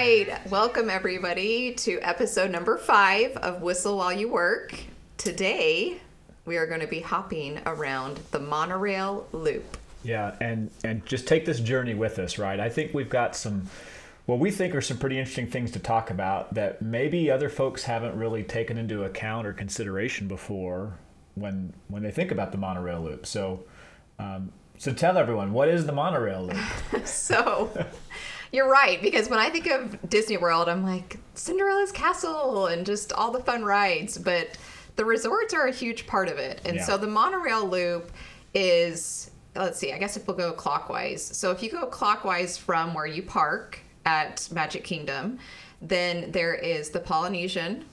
right. Welcome, everybody, to episode number five of Whistle While You Work. Today, we are going to be hopping around the monorail loop. Yeah, and and just take this journey with us, right? I think we've got some what we think are some pretty interesting things to talk about that maybe other folks haven't really taken into account or consideration before when when they think about the monorail loop. So, um, so tell everyone what is the monorail loop? so. You're right because when I think of Disney World, I'm like Cinderella's castle and just all the fun rides, but the resorts are a huge part of it. And Yeah. so the monorail loop is let's see, I guess if we'll go clockwise. So if you go clockwise from where you park at Magic Kingdom, then there is the Polynesian,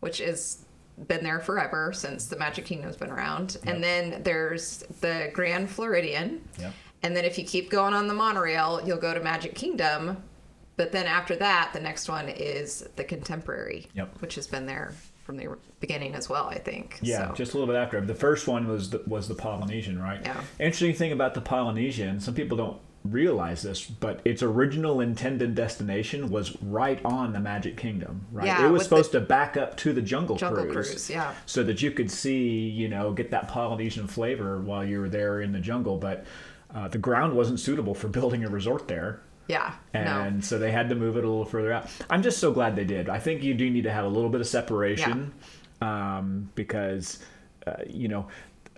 which is been there forever since the Magic Kingdom's been around. And then there's the Grand Floridian. Yep. And then if you keep going on the monorail, you'll go to Magic Kingdom. But then after that, the next one is the Contemporary, Yep. which has been there from the beginning as well, I think. Yeah, So- just a little bit after. The first one was the, was the Polynesian, right? Yeah. Interesting thing about the Polynesian, some people don't realize this, but its original intended destination was right on the Magic Kingdom, right? Yeah, it was supposed to back up to the Jungle, Jungle Cruise, Cruise, yeah. so that you could see, you know, get that Polynesian flavor while you were there in the jungle, but uh, the ground wasn't suitable for building a resort there. yeah, And no. so they had to move it a little further out. I'm just so glad they did. I think you do need to have a little bit of separation um, because, uh, you know,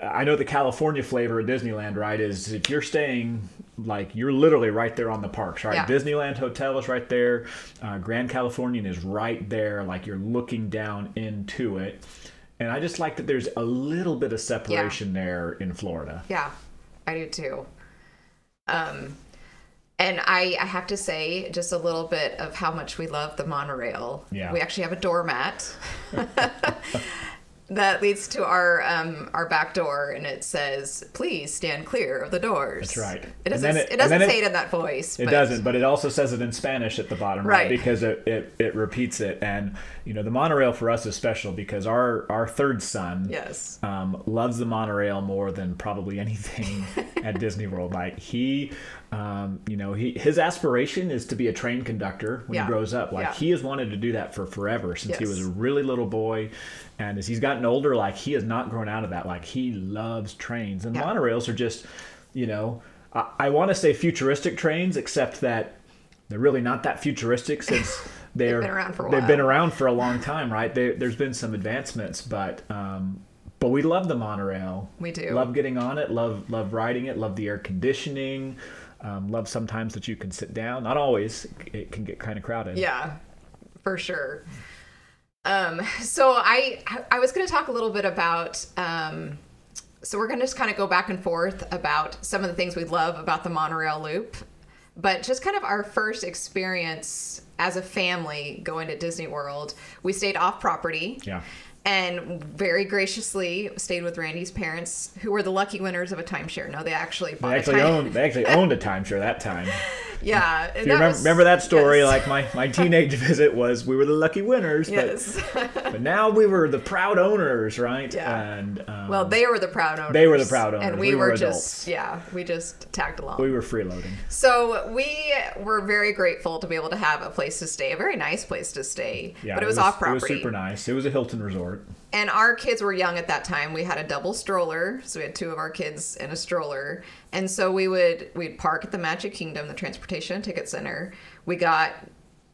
I know the California flavor of Disneyland, right, is if you're staying, like, you're literally right there on the parks, right? Yeah. Disneyland Hotel is right there. Uh, Grand Californian is right there. Like, you're looking down into it. And I just like that there's a little bit of separation there in Florida. Yeah, I do too. Um, and I, I have to say just a little bit of how much we love the monorail. Yeah. We actually have a doormat that leads to our um, our back door, and it says, "Please stand clear of the doors." That's right. It doesn't. It, it- doesn't say it- it in that voice. It but- doesn't, but it also says it in Spanish at the bottom, right? Right. Because it, it, it repeats it. And, you know, the monorail for us is special because our, our third son Yes. um, loves the monorail more than probably anything at Disney World. Like, he, um, you know, he his aspiration is to be a train conductor when Yeah. he grows up. Like, Yeah. he has wanted to do that for forever since he was a really little boy. And as he's gotten older, like, he has not grown out of that. Like, he loves trains. And Yeah. monorails are just, you know, I, I want to say futuristic trains, except that they're really not that futuristic since they're been around for a they've been around for a long time, right? They, there's been some advancements, but um, but we love the monorail. We do. love getting on it. Love love riding it. Love the air conditioning. Um, love sometimes that you can sit down. Not always. It can get kind of crowded. Yeah, for sure. Um, so I I was going to talk a little bit about. Um, so we're going to just kind of go back and forth about some of the things we love about the monorail loop, but just kind of our first experience as a family going to Disney World. We stayed off property. Yeah. And very graciously stayed with Randy's parents, who were the lucky winners of a timeshare. No, they actually bought They actually a time- owned. They actually owned a timeshare that time. Yeah, If you that remember, was- remember that story? yes. Like my, my teenage visit was we were the lucky winners, yes. but but now we were the proud owners, right? Yeah. And um, Well, they were the proud owners. They were the proud owners. and we, We were, were just yeah, we just tagged along. we were freeloading. so we were very grateful to be able to have a place to stay, a very nice place to stay. Yeah, but it was, off property. It was super nice. It was a Hilton resort. And our kids were young at that time. We had a double stroller, so we had two of our kids in a stroller. And so we would we'd park at the Magic Kingdom, the transportation and ticket center. We got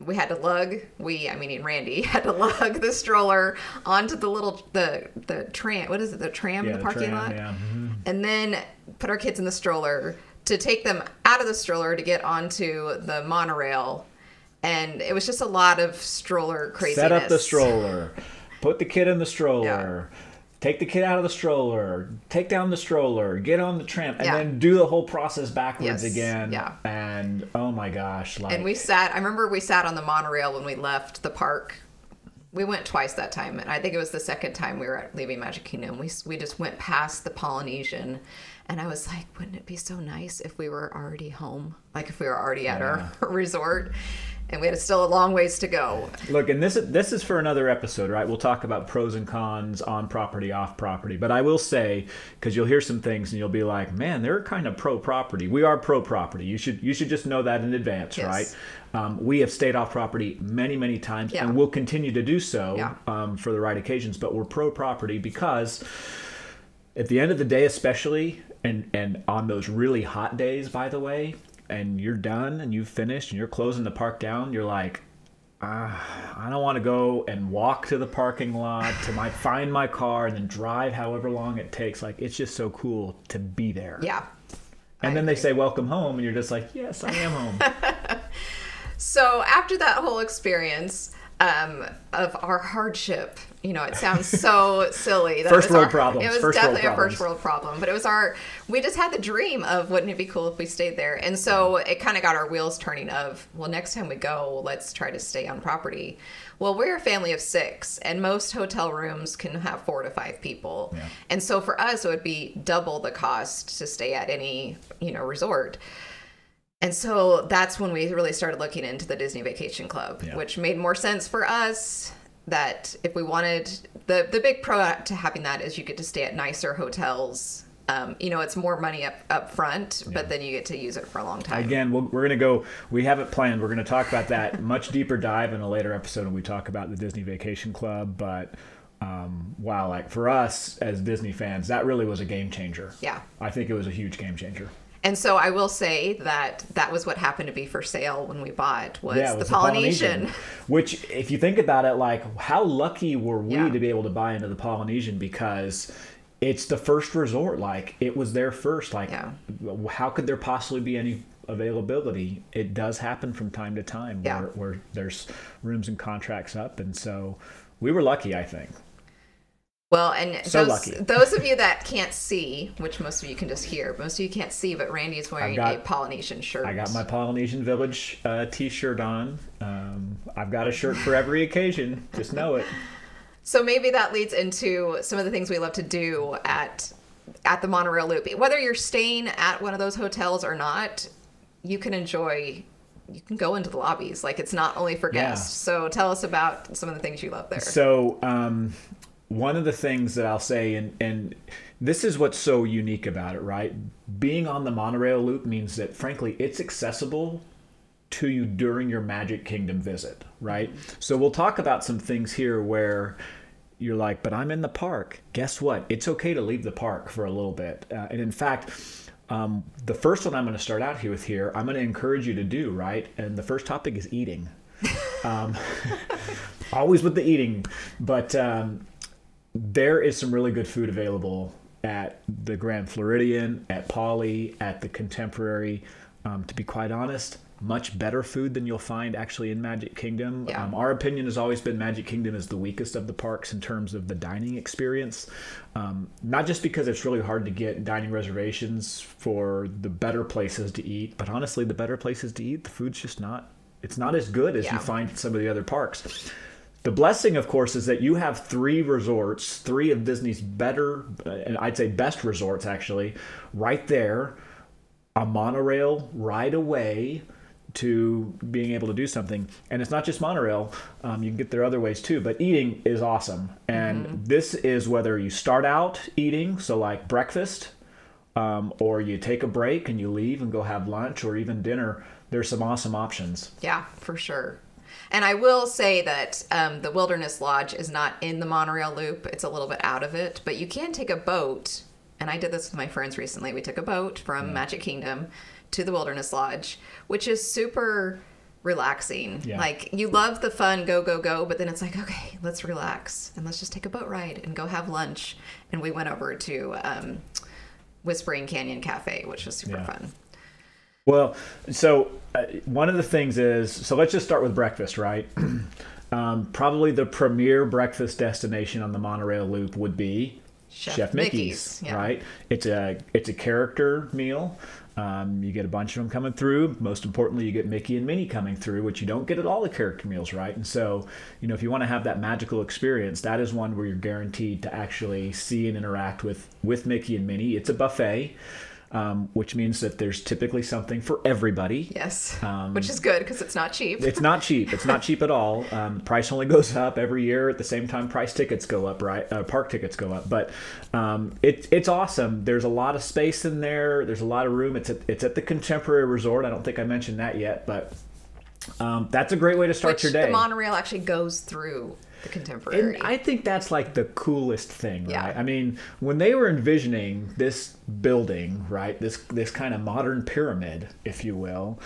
we had to lug we I mean Randy had to lug the stroller onto the little the the tram what is it the tram Yeah, in the the parking tram, lot yeah, mhm. and then put our kids in the stroller to take them out of the stroller to get onto the monorail and it was just a lot of stroller craziness Set up the stroller. Put the kid in the stroller. Take the kid out of the stroller. Take down the stroller. Get on the tram, and Yeah. then do the whole process backwards Yes, again. yeah. And oh my gosh, like And we sat, I remember we sat on the monorail when we left the park. We went twice that time, and I think it was the second time we were at leaving Magic Kingdom. We, we just went past the Polynesian, and I was like, wouldn't it be so nice if we were already home? Like if we were already at our resort? And we had still a long ways to go. Look, and this is this is for another episode, right? We'll talk about pros and cons on property, off property. But I will say, because you'll hear some things and you'll be like, "Man, they're kind of pro property." We are pro property. You should you should just know that in advance, Yes. right? Um, we have stayed off property many many times, Yeah. and we'll continue to do so Yeah. um, for the right occasions. But we're pro property because at the end of the day especially and and on those really hot days by the way and you're done and you've finished and you're closing the park down you're like ah, i don't want to go and walk to the parking lot to my find my car and then drive however long it takes. Like it's just so cool to be there. Yeah. and I then they say welcome home and you're just like yes i am home. So after that whole experience um, of our hardship, you know, it sounds so silly. That First was world our- problems, It was first definitely a first world problem, but it was our. We just had the dream of wouldn't it be cool if we stayed there, and so it kind of got our wheels turning. Of well, next time we go, let's try to stay on property. Well, we're a family of six, and most hotel rooms can have four to five people, Yeah. and so for us, it would be double the cost to stay at any you know resort. And so that's when we really started looking into the Disney Vacation Club, Yeah. which made more sense for us. That if we wanted the the big pro to having that is you get to stay at nicer hotels. Um, you know, it's more money up up front, but then you get to use it for a long time. Again, we'll, we're going to go. We have it planned. We're going to talk about that much deeper dive in a later episode when we talk about the Disney Vacation Club. But um, wow, like for us as Disney fans, that really was a game changer. Yeah. I think it was a huge game changer. And so I will say that that was what happened to be for sale when we bought was, yeah, it the, was Polynesian. Which, if you think about it, like how lucky were we Yeah. to be able to buy into the Polynesian because it's the first resort. Like it was there first. Like Yeah. how could there possibly be any availability? It does happen from time to time where, where there's rooms and contracts up, and so we were lucky. I think. Well, and So those, those of you that can't see, which most of you can just hear, most of you can't see, but Randy is wearing got- a Polynesian shirt. I got my Polynesian Village uh, T-shirt on. Um, I've got a shirt for every occasion. Just know it. So maybe that leads into some of the things we love to do at at the monorail loop. Whether you're staying at one of those hotels or not, you can enjoy you can go into the lobbies. Like it's not only for Yeah. guests. So tell us about some of the things you love there. So, um, one of the things that I'll say, and, and this is what's so unique about it, right? Being on the monorail loop means that, frankly, it's accessible to you during your Magic Kingdom visit, right? So, we'll talk about some things here where you're like, but I'm in the park. Guess what? It's okay to leave the park for a little bit. Uh, and in fact, um, the first one I'm going to start out here with here, I'm going to encourage you to do, right? And the first topic is eating. Um, always with the eating, but um, there is some really good food available at the Grand Floridian, at Poly, at the Contemporary. Um, to be quite honest, much better food than you'll find actually in Magic Kingdom. Yeah. Um, our opinion has always been Magic Kingdom is the weakest of the parks in terms of the dining experience. Um, not just because it's really hard to get dining reservations for the better places to eat, but honestly, the better places to eat, the food's just not. It's not as good as Yeah. you find at some of the other parks. The blessing, of course, is that you have three resorts, three of Disney's better, and I'd say best resorts actually, right there, a monorail ride away to being able to do something. And it's not just monorail, um, you can get there other ways too, but eating is awesome. And this is whether you start out eating, so like breakfast, um, or you take a break and you leave and go have lunch or even dinner, there's some awesome options. Yeah, for sure. And I will say that um, the Wilderness Lodge is not in the monorail loop. It's a little bit out of it, but you can take a boat. And I did this with my friends recently. We took a boat from Magic Kingdom to the Wilderness Lodge, which is super relaxing. Yeah. Like you love the fun, go, go, go, but then it's like, okay, let's relax and let's just take a boat ride and go have lunch. And we went over to um, Whispering Canyon Cafe, which was super Yeah. fun. Well, so uh, one of the things is so let's just start with breakfast, right? um, probably the premier breakfast destination on the monorail loop would be Chef Mickey's, Mickey's, yeah. right? It's a it's a character meal. Um, you get a bunch of them coming through. Most importantly, you get Mickey and Minnie coming through, which you don't get at all the character meals, right? And so, you know, if you want to have that magical experience, that is one where you're guaranteed to actually see and interact with with Mickey and Minnie. It's a buffet. Um, which means that there's typically something for everybody. Yes, Um, which is good because it's not cheap. It's not cheap. It's not cheap at all. Um, price only goes up every year. At the same time, price tickets go up, right? Uh, park tickets go up. But um, it, it's awesome. There's a lot of space in there. There's a lot of room. It's at, it's at the Contemporary Resort. I don't think I mentioned that yet, but um, that's a great way to start which your day. the monorail actually goes through the contemporary. And I think that's like the coolest thing, right? Yeah. I mean, when they were envisioning this building, right, this this kind of modern pyramid, if you will,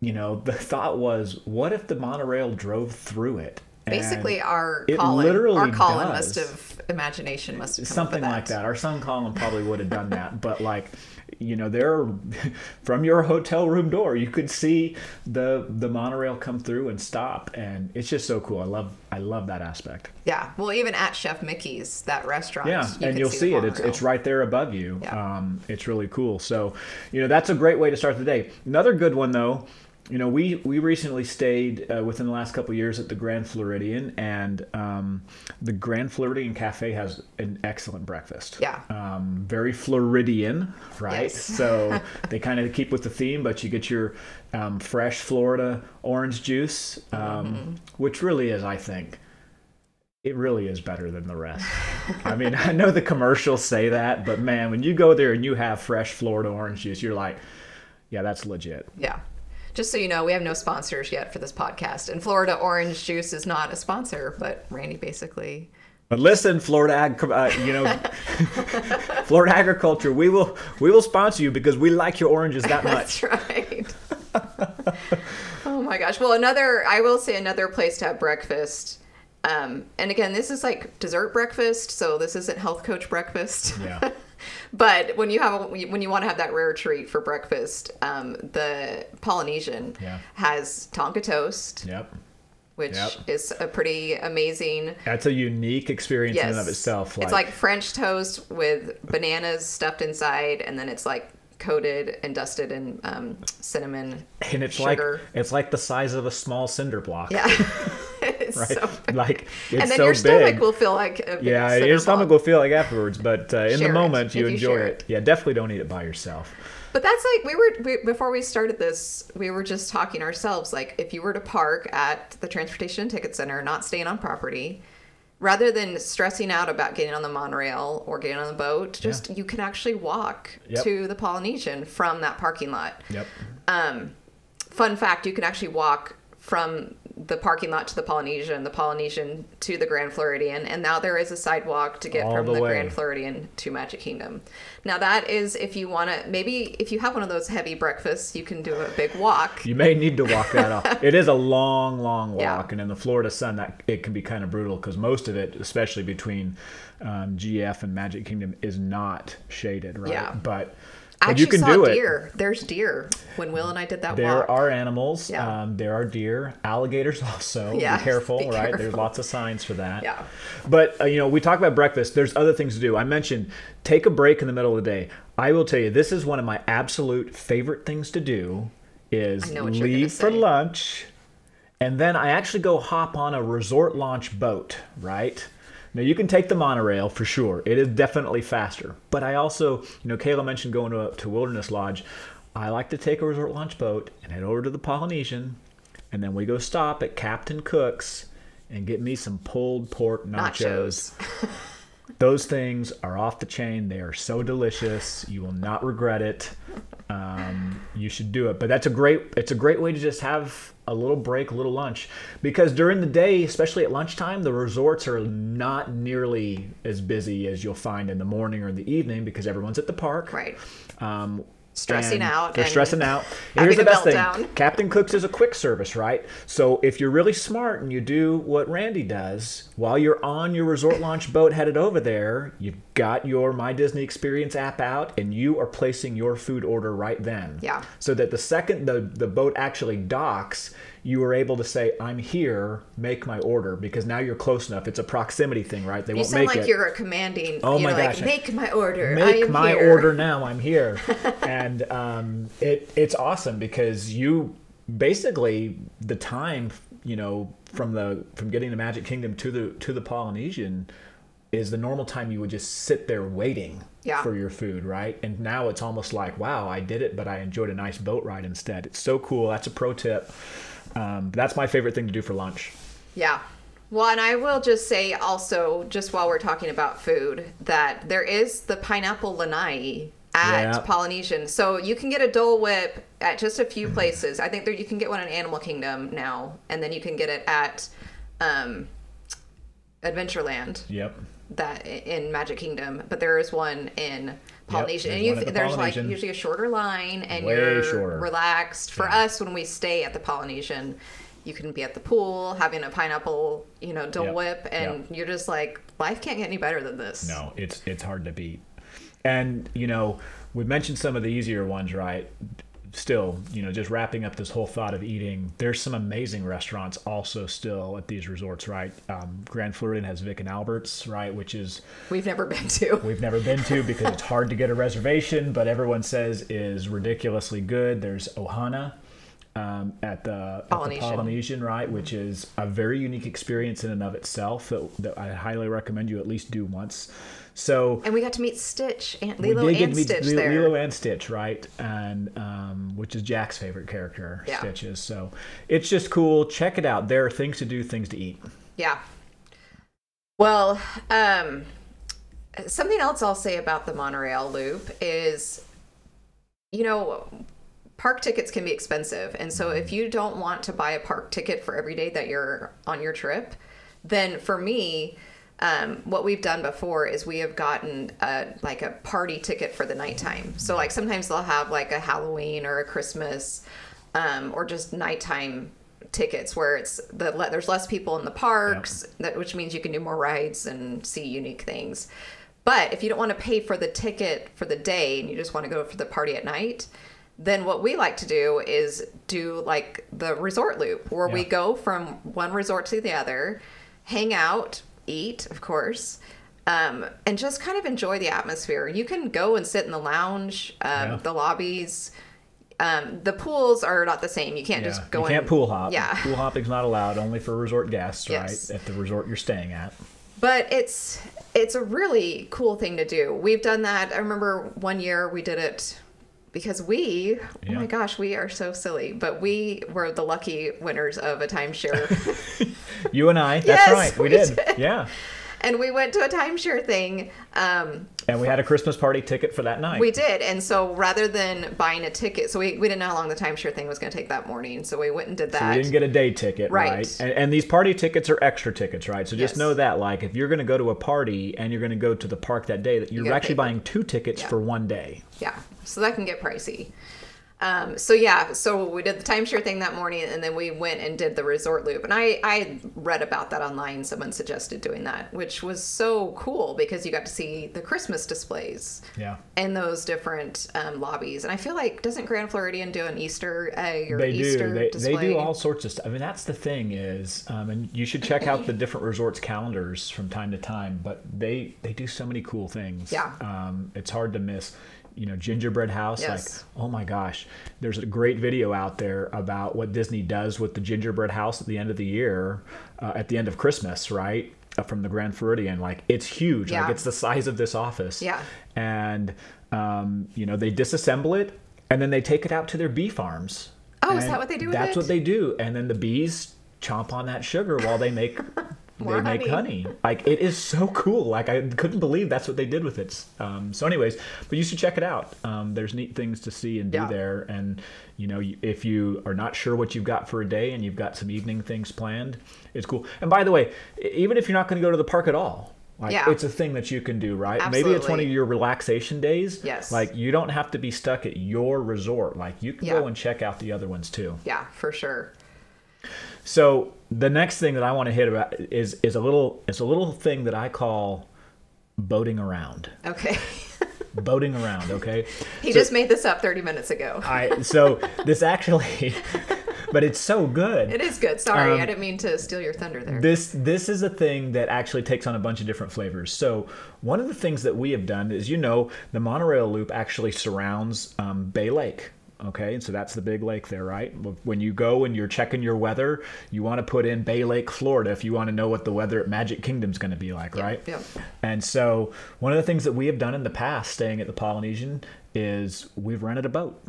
you know, the thought was, what if the monorail drove through it? Basically, our it Colin, literally our Colin does. must have imagination must have come something up with like that. Our son Colin probably would have done that, but like, you know, there from your hotel room door, you could see the the monorail come through and stop, and it's just so cool. I love I love that aspect. Yeah, well, even at Chef Mickey's, that restaurant. Yeah, you and you'll the see, it. It's it's right there above you. Yeah. Um, it's really cool. So, you know, that's a great way to start the day. Another good one though. You know, we we recently stayed uh, within the last couple of years at the Grand Floridian, and um, the Grand Floridian Cafe has an excellent breakfast. Yeah. Um, very Floridian, right? Yes. So they kind of keep with the theme, but you get your um, fresh Florida orange juice, um, Mm-hmm. which really is, I think, it really is better than the rest. I mean, I know the commercials say that, but man, when you go there and you have fresh Florida orange juice, you're like, yeah, that's legit. Yeah. Just so you know, we have no sponsors yet for this podcast, and Florida Orange Juice is not a sponsor, but Randy basically. But listen, Florida, ag- uh, you know, Florida agriculture, we will we will sponsor you because we like your oranges that much. That's right. oh my gosh. Well, another, I will say another place to have breakfast. Um, and again, this is like dessert breakfast, so this isn't health coach breakfast. Yeah. but when you have a, when you want to have that rare treat for breakfast, um, the Polynesian Yeah. has Tonga toast, Yep. which Yep. is a pretty amazing. That's a unique experience in and of itself. it's like French toast with bananas stuffed inside, and then it's like coated and dusted in um, cinnamon and it's sugar. like it's like the size of a small cinder block. Yeah. it's Right. so big. like it's and then so your stomach big. will feel like yeah, your stomach will feel like afterwards, but uh, in the moment you you enjoy it. it. Yeah, definitely don't eat it by yourself. But that's like we were we, before we started this, we were just talking ourselves. Like if you were to park at the transportation ticket center, not staying on property, rather than stressing out about getting on the monorail or getting on the boat, just you can actually walk Yep. to the Polynesian from that parking lot. Yep. Um, fun fact: you can actually walk from the parking lot to the Polynesian, the Polynesian to the Grand Floridian, and now there is a sidewalk to get All from the the. Grand Floridian to Magic Kingdom. Now that is if you want to, maybe if you have one of those heavy breakfasts, you can do a big walk. You may need to walk that off. It is a long, long walk, Yeah. and in the Florida sun, that it can be kind of brutal because most of it, especially between um, GF and Magic Kingdom, is not shaded, right? Yeah. But I actually you can saw do it. deer. There's deer when Will and I did that There walk. are animals. Yeah. Um, there are deer, alligators also. Yeah, be careful, be right? There's lots of signs for that. Yeah. But uh, you know, we talk about breakfast. There's other things to do. I mentioned take a break in the middle of the day. I will tell you, this is one of my absolute favorite things to do. Is I know what you're gonna leave for lunch, and then I actually go hop on a resort launch boat. Right. Now you can take the monorail for sure. It is definitely faster. But I also, you know, Kayla mentioned going to, to Wilderness Lodge. I like to take a resort launch boat and head over to the Polynesian, and then we go stop at Captain Cook's and get me some pulled pork nachos. nachos. Those things are off the chain. They are so delicious. You will not regret it. Um, you should do it. But that's a great. It's a great way to just have a little break, a little lunch, because during the day, especially at lunchtime, the resorts are not nearly as busy as you'll find in the morning or in the evening because everyone's at the park. right. Um, Stressing out They're stressing out. And here's the best thing. Captain Cook's is a quick service, right? So if you're really smart and you do what Randy does while you're on your resort launch boat headed over there, you've got your My Disney Experience app out, and you are placing your food order right then. Yeah. So that the second the the boat actually docks. You are able to say, "I'm here. Make my order," because now you're close enough. It's a proximity thing, right? They You won't sound make like it. you're a commanding. Oh you my know, gosh. Like, make my order. I make my here. order now i'm here and um, it it's awesome because you basically the time you know from the from getting the magic kingdom to the to the polynesian is the normal time you would just sit there waiting Yeah. for your food, right? And now it's almost like, wow, I did it, but I enjoyed a nice boat ride instead. It's so cool. That's a pro tip. Um, that's my favorite thing to do for lunch. Yeah. Well, and I will just say also, just while we're talking about food, that there is the pineapple lanai at Yeah. Polynesian. So you can get a Dole Whip at just a few places. I think there you can get one in Animal Kingdom now, and then you can get it at um, Adventureland Yep. That in Magic Kingdom, but there is one in Polynesian, there's and you, the there's like usually a shorter line, and Way you're shorter. relaxed. For us, when we stay at the Polynesian, you can be at the pool having a pineapple, you know, Dole Yep. Whip, and you're just like, life can't get any better than this. No, it's it's hard to beat. And you know, we mentioned some of the easier ones, right? Still, you know, just wrapping up this whole thought of eating. There's some amazing restaurants also still at these resorts, right? Um, Grand Floridian has Vic and Albert's, right, which is We've never been to. we've never been to because it's hard to get a reservation, but everyone says is ridiculously good. There's Ohana um, at the at the Polynesian. Polynesian, right, which is a very unique experience in and of itself that, that I highly recommend you at least do once. So And we got to meet Stitch and Lilo and to meet Stitch Lilo, there. Lilo and Stitch, right? And um, which is Jack's favorite character, Yeah. Stitch is. So it's just cool. Check it out. There are things to do, things to eat. Yeah. Well, um, something else I'll say about the monorail loop is, you know, park tickets can be expensive. And so if you don't want to buy a park ticket for every day that you're on your trip, then for me, um, what we've done before is we have gotten a, like a party ticket for the nighttime. So like sometimes they'll have like a Halloween or a Christmas um, or just nighttime tickets where it's the le- there's less people in the parks, that which means you can do more rides and see unique things. But if you don't want to pay for the ticket for the day and you just want to go for the party at night, then what we like to do is do like the resort loop where we go from one resort to the other, hang out, eat, of course, um, and just kind of enjoy the atmosphere. You can go and sit in the lounge, um, Yeah. the lobbies. Um, the pools are not the same. You can't Yeah. just go you can't pool hop. Yeah. Pool hopping's not allowed, only for resort guests, Yes. right? At the resort you're staying at. but it's it's a really cool thing to do. We've done that. I remember one year we did it because we oh my gosh, we are so silly, but we were the lucky winners of a timeshare. You and I, that's Yes, right. We, we did. did. Yeah. and we went to a timeshare thing. Um, And we had a Christmas party ticket for that night. we did. And so rather than buying a ticket, so we, we didn't know how long the timeshare thing was going to take that morning. So we went and did So that. you didn't get a day ticket, Right. right? And, and these party tickets are extra tickets, right? So just Yes. know that, like, if you're going to go to a party and you're going to go to the park that day, that you're gotta actually buying two tickets Yeah. for one day. Yeah, so that can get pricey. Um, so yeah, so we did the timeshare thing that morning, and then we went and did the resort loop. And I I read about that online. Someone suggested doing that, which was so cool because you got to see the Christmas displays Yeah. in those different um, lobbies. And I feel like doesn't Grand Floridian do an Easter egg or They Easter do. They, display? they do all sorts of stuff. I mean, that's the thing is, um, and you should check out the different resorts calendars from time to time. But they they do so many cool things. Yeah. Um, it's hard to miss. You know, gingerbread house. Yes. Like, oh my gosh, there's a great video out there about what Disney does with the gingerbread house at the end of the year, uh, at the end of Christmas, right? Uh, from the Grand Floridian, like it's huge. Yeah. Like it's the size of this office. Yeah. And um, you know, they disassemble it and then they take it out to their bee farms. Oh, is that what they do with That's it? what they do, and then the bees chomp on that sugar while they make they More make honey. honey. Like it is so cool. Like I couldn't believe that's what they did with it. Um, so, anyways, but you should check it out. Um, there's neat things to see and do Yeah. there, and you know, if you are not sure what you've got for a day and you've got some evening things planned, it's cool. And by the way, even if you're not going to go to the park at all. Like, Yeah. it's a thing that you can do, right? Absolutely. Maybe it's one of your relaxation days. Yes. Like you don't have to be stuck at your resort. Like you can Yeah. go and check out the other ones too. Yeah, for sure. So the next thing that I want to hit about is is a little it's a little thing that I call boating around. Okay. boating around, okay? he So- just made this up 30 minutes ago. I so this actually but it's so good. It is good. Sorry, Um, I didn't mean to steal your thunder there. This this is a thing that actually takes on a bunch of different flavors. So one of the things that we have done is, you know, the monorail loop actually surrounds um, Bay Lake, Okay, and so that's the big lake there, right? When you go and you're checking your weather, you want to put in Bay Lake, Florida, if you want to know what the weather at Magic Kingdom's going to be like, right? Yep. And so one of the things that we have done in the past, staying at the Polynesian, is we've rented a boat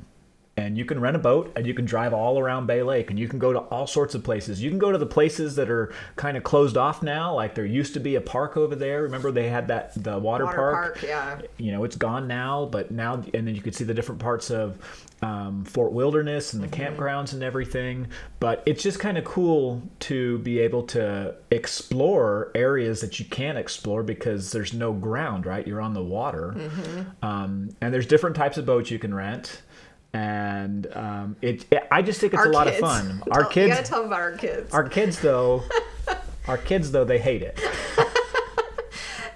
and you can rent a boat and you can drive all around Bay Lake and you can go to all sorts of places. You can go to the places that are kind of closed off now, like there used to be a park over there. Remember they had that the water, Water park? park, yeah. You know, it's gone now, but now and then you could see the different parts of um, Fort Wilderness and the campgrounds and everything. But it's just kind of cool to be able to explore areas that you can't explore because there's no ground, right? You're on the water, um, and there's different types of boats you can rent and um, it, it- I just think it's Our a lot kids. of fun. Our Tell- kids, You gotta tell them about our kids. our kids though, our kids though they hate it.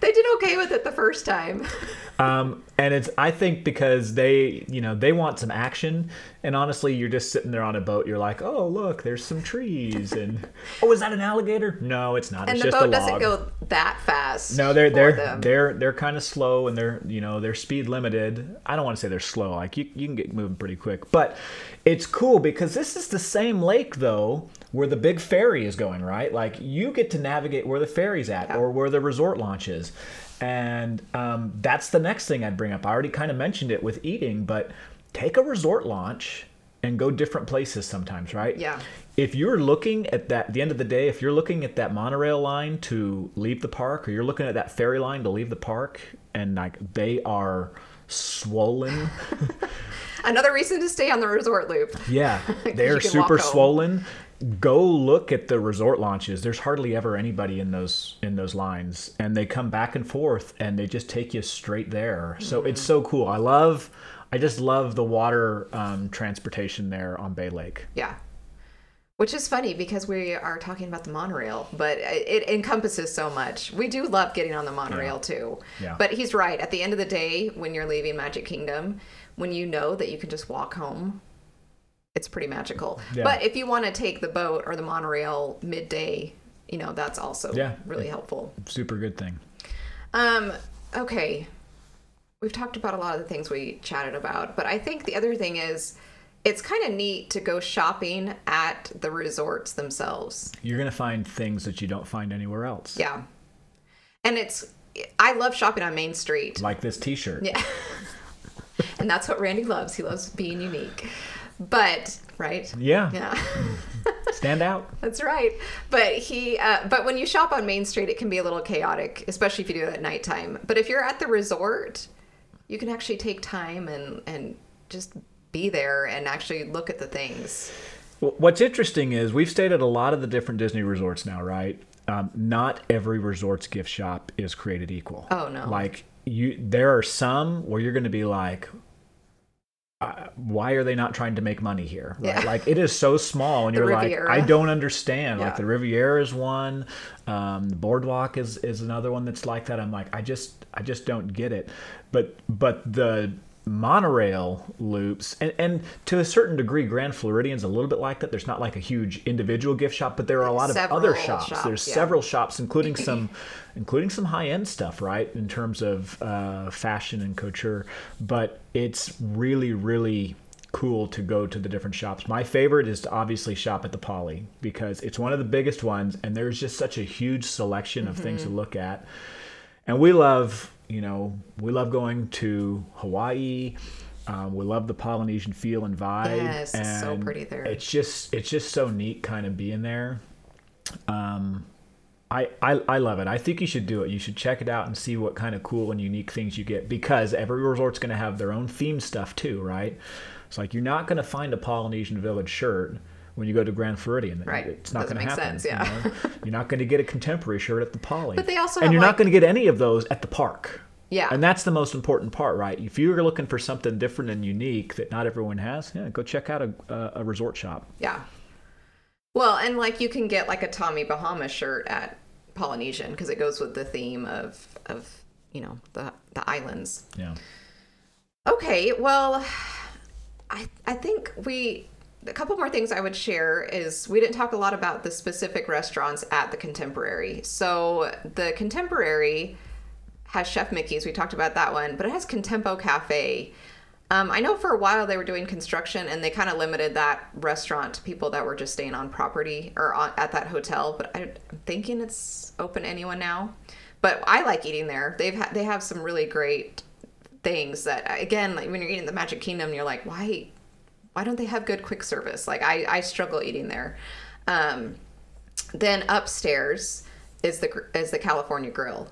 they did okay with it the first time. Um, and it's I think because they you know they want some action, and honestly, you're just sitting there on a boat. You're like, oh look, there's some trees, and oh, is that an alligator? No, it's not. And it's the boat doesn't go that fast. No, they're they're them. they're they're kind of slow and they're you know they're speed limited. I don't want to say they're slow. Like you you can get moving pretty quick, but it's cool because this is the same lake though where the big ferry is going. Right, like you get to navigate where the ferry's at Yeah. or where the resort launch is, and um, that's the next thing I'd bring up. I already kind of mentioned it with eating, but take a resort launch and go different places sometimes. Right? Yeah. if you're looking at that the end of the day if you're looking at that monorail line to leave the park or you're looking at that ferry line to leave the park and like they are swollen Another reason to stay on the resort loop. yeah they're super swollen go look at the resort launches there's hardly ever anybody in those in those lines and they come back and forth and they just take you straight there so it's Mm-hmm. so cool i love i just love the water um, transportation there on bay lake Yeah. Which is funny because we are talking about the monorail, but it it encompasses so much. We do love getting on the monorail too. Yeah. But he's right. At the end of the day, when you're leaving Magic Kingdom, when you know that you can just walk home, it's pretty magical. Yeah. But if you want to take the boat or the monorail midday, you know, that's also Yeah. really helpful. super good thing Um, okay. We've talked about a lot of the things we chatted about, but I think the other thing is it's kind of neat to go shopping at the resorts themselves. you're gonna find things that you don't find anywhere else Yeah. And it's I love shopping on Main Street. like this t-shirt Yeah. and that's what Randy loves. He loves being unique. But, right? yeah, Yeah. stand out That's right. But he, uh, but when you shop on Main Street, it can be a little chaotic, especially if you do it at nighttime. But if you're at the resort, you can actually take time and and just be there and actually look at the things. What's interesting is we've stayed at a lot of the different Disney resorts now, right? Um, not every resort's gift shop is created equal. Oh, no. Like you, there are some where you're going to be like, uh, why are they not trying to make money here? Right? Yeah. Like it is so small, and you're Riviera. like, I don't understand. Yeah. Like the Riviera is one, um, the Boardwalk is is another one that's like that. I'm like, I just I just don't get it. But but the monorail loops and, and to a certain degree grand floridian's a little bit like that. There's not like a huge individual gift shop but there are a lot of other shops, shops, there's yeah. several shops including some including some high-end stuff right in terms of uh, fashion and couture. But it's really really cool to go to the different shops. My favorite is to obviously shop at the poly because it's one of the biggest ones and there's just such a huge selection of things to Mm-hmm. look at. And we love you know we love going to hawaii um, we love the polynesian feel and vibe Yes, it's so pretty there. it's just it's just so neat kind of being there um I, I, I love it. I think you should do it. You should check it out and see what kind of cool and unique things you get because every resort's going to have their own theme stuff too, right? It's like you're not going to find a Polynesian Village shirt when you go to Grand Floridian. Right. It's not going to make happen. sense, yeah. you know? You're not going to get a contemporary shirt at the Poly. But they also and you're like- not going to get any of those at the park. Yeah. And that's the most important part, right? If you're looking for something different and unique that not everyone has, yeah, go check out a, a, a resort shop. Yeah. Well, and like you can get like a Tommy Bahama shirt at Polynesian because it goes with the theme of of you know the the islands. Yeah. Okay, well, I I think we a couple more things I would share is we didn't talk a lot about the specific restaurants at the Contemporary. So the Contemporary has Chef Mickey's. We talked about that one, but it has Contempo Cafe. Um, I know for a while they were doing construction and they kind of limited that restaurant to people that were just staying on property or on, at that hotel. But I, I'm thinking it's open to anyone now. But I like eating there. They've ha- they have some really great things that again, like when you're eating the Magic Kingdom, you're like, why why don't they have good quick service? Like I I struggle eating there. Um, then upstairs is the is the California Grill,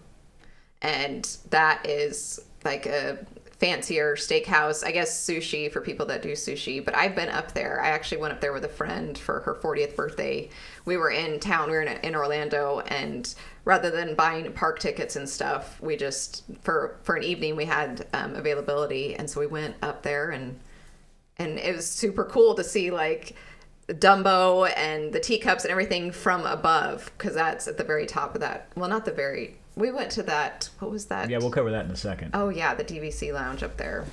and that is like a fancier steakhouse. I guess sushi for people that do sushi. But I've been up there. I actually went up there with a friend for her 40th birthday. We were in town. We were in, in Orlando, and rather than buying park tickets and stuff, we just for for an evening we had um, availability, and so we went up there and and it was super cool to see like Dumbo and the teacups and everything from above because that's at the very top of that. Well, not the very. We went to that. What was that? Yeah, we'll cover that in a second. Oh yeah, the DVC lounge up there.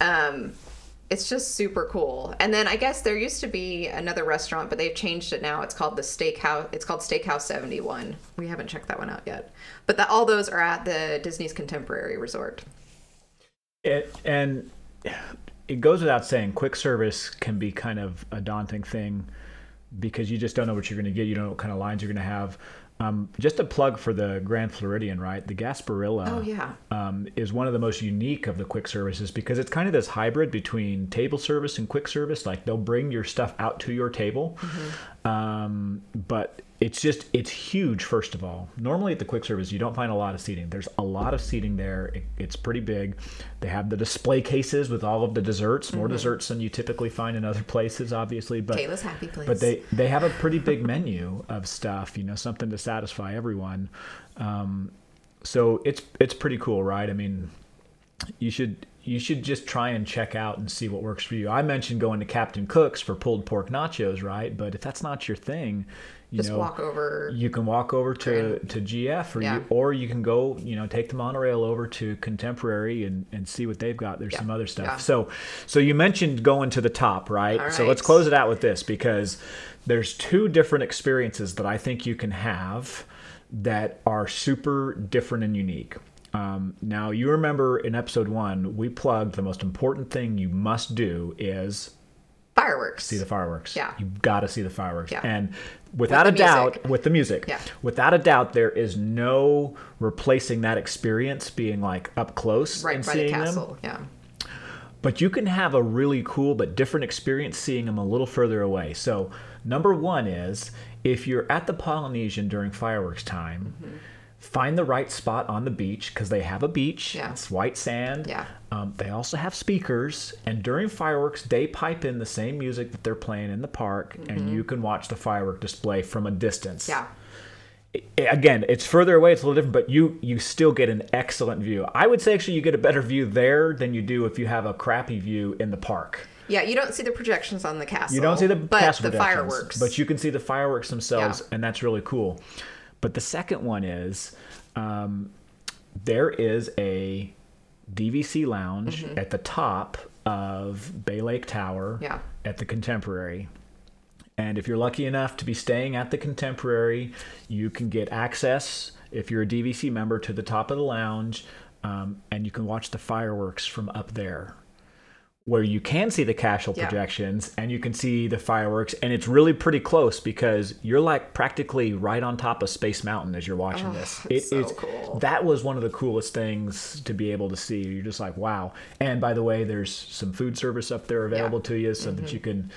Um, it's just super cool. And then I guess there used to be another restaurant, but they've changed it now. It's called the Steakhouse. It's called Steakhouse Seventy One. We haven't checked that one out yet. But that all those are at the Disney's Contemporary Resort. It, and it goes without saying, quick service can be kind of a daunting thing because you just don't know what you're going to get. You don't know what kind of lines you're going to have. Um, just a plug for the Grand Floridian, right? The Gasparilla Oh yeah. um, is one of the most unique of the quick services because it's kind of this hybrid between table service and quick service. Like they'll bring your stuff out to your table, um, but it's just it's huge. First of all, normally at the quick service you don't find a lot of seating. There's a lot of seating there. It, it's pretty big. They have the display cases with all of the desserts, more desserts than you typically find in other places, obviously. But Kayla's happy place. but they they have a pretty big menu of stuff you know something to satisfy everyone um, so it's it's pretty cool right i mean you should you should just try and check out and see what works for you i mentioned going to captain cook's for pulled pork nachos right but if that's not your thing you just know walk over. you can walk over to, to GF or Yeah. you or you can go, you know, take the monorail over to Contemporary and, and see what they've got. There's Yeah. some other stuff. Yeah. So so you mentioned going to the top, right? All So let's close it out with this because there's two different experiences that I think you can have that are super different and unique. Um, now you remember in episode one we plugged the most important thing you must do is fireworks. see the fireworks. Yeah. You've got to see the fireworks. Yeah. And without the a doubt, music. with the music, Yeah. without a doubt, there is no replacing that experience being like up close right and by the seeing them. castle. Yeah. But you can have a really cool but different experience seeing them a little further away. So, number one is if you're at the Polynesian during fireworks time, Mm-hmm. Find the right spot on the beach because they have a beach. Yeah. It's white sand. Yeah. Um, they also have speakers, and during fireworks, they pipe in the same music that they're playing in the park, and you can watch the firework display from a distance Mm-hmm. Yeah. again it's further away it's a little different but you you still get an excellent view i would say actually you get a better view there than you do if you have a crappy view in the park Yeah, you don't see the projections on the castle. you don't see the but castle the fireworks. but you can see the fireworks themselves Yeah. and that's really cool but the second one is um, there is a dvc lounge at the top of bay lake tower Mm-hmm. Yeah. at the contemporary and if you're lucky enough to be staying at the Contemporary, you can get access, if you're a DVC member, to the top of the lounge, um, and you can watch the fireworks from up there. Where you can see the castle Yeah. projections and you can see the fireworks, and it's really pretty close because you're like practically right on top of Space Mountain as you're watching this. Oh, it's so is- cool. That was one of the coolest things to be able to see. You're just like, wow. And by the way, there's some food service up there available to you so Mm-hmm. that you can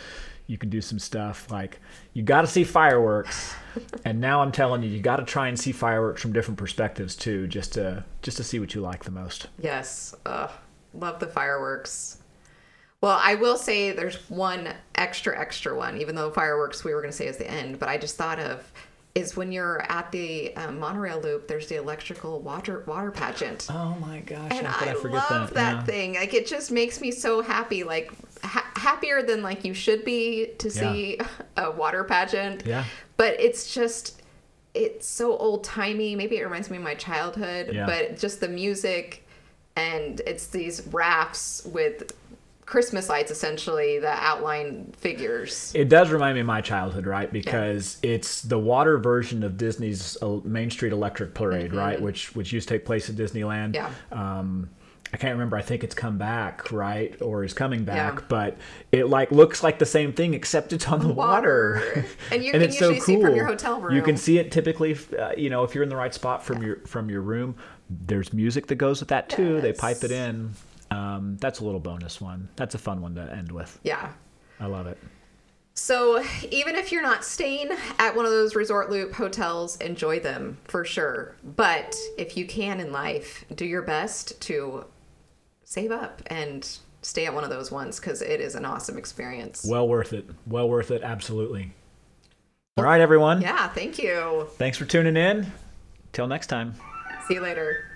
you can do some stuff like you got to see fireworks and now i'm telling you you got to try and see fireworks from different perspectives too just to just to see what you like the most Yes. Ugh, love the fireworks. Well, I will say there's one extra, extra one, even though fireworks we were going to say is the end, but I just thought of is when you're at the um, monorail loop, there's the electrical water water pageant. oh my gosh and I, i love that, that, Yeah. thing. Like it just makes me so happy, like ha- happier than like you should be to Yeah. see a water pageant. Yeah. But it's just it's so old timey. Maybe it reminds me of my childhood. Yeah. But just the music and it's these rafts with Christmas lights essentially the outline figures. it does remind me of my childhood right because it's the water version of disney's uh, main street electric parade right which which used to take place at disneyland Mm-hmm. Yeah. um, I can't remember. I think it's come back, right, or is coming back, Yeah. but it like looks like the same thing except it's on the water, Water. And you and can it's so usually see cool. from your hotel room. You can see it typically, uh, you know, if you're in the right spot from your from your room. There's music that goes with that too. They pipe it in. Um, that's a little bonus one. That's a fun one to end with. Yeah. I love it. So even if you're not staying at one of those resort loop hotels, enjoy them for sure. But if you can in life, do your best to save up and stay at one of those ones because it is an awesome experience. Well worth it. Well worth it. Absolutely. All right, everyone. Yeah, thank you. Thanks for tuning in. Till next time. See you later.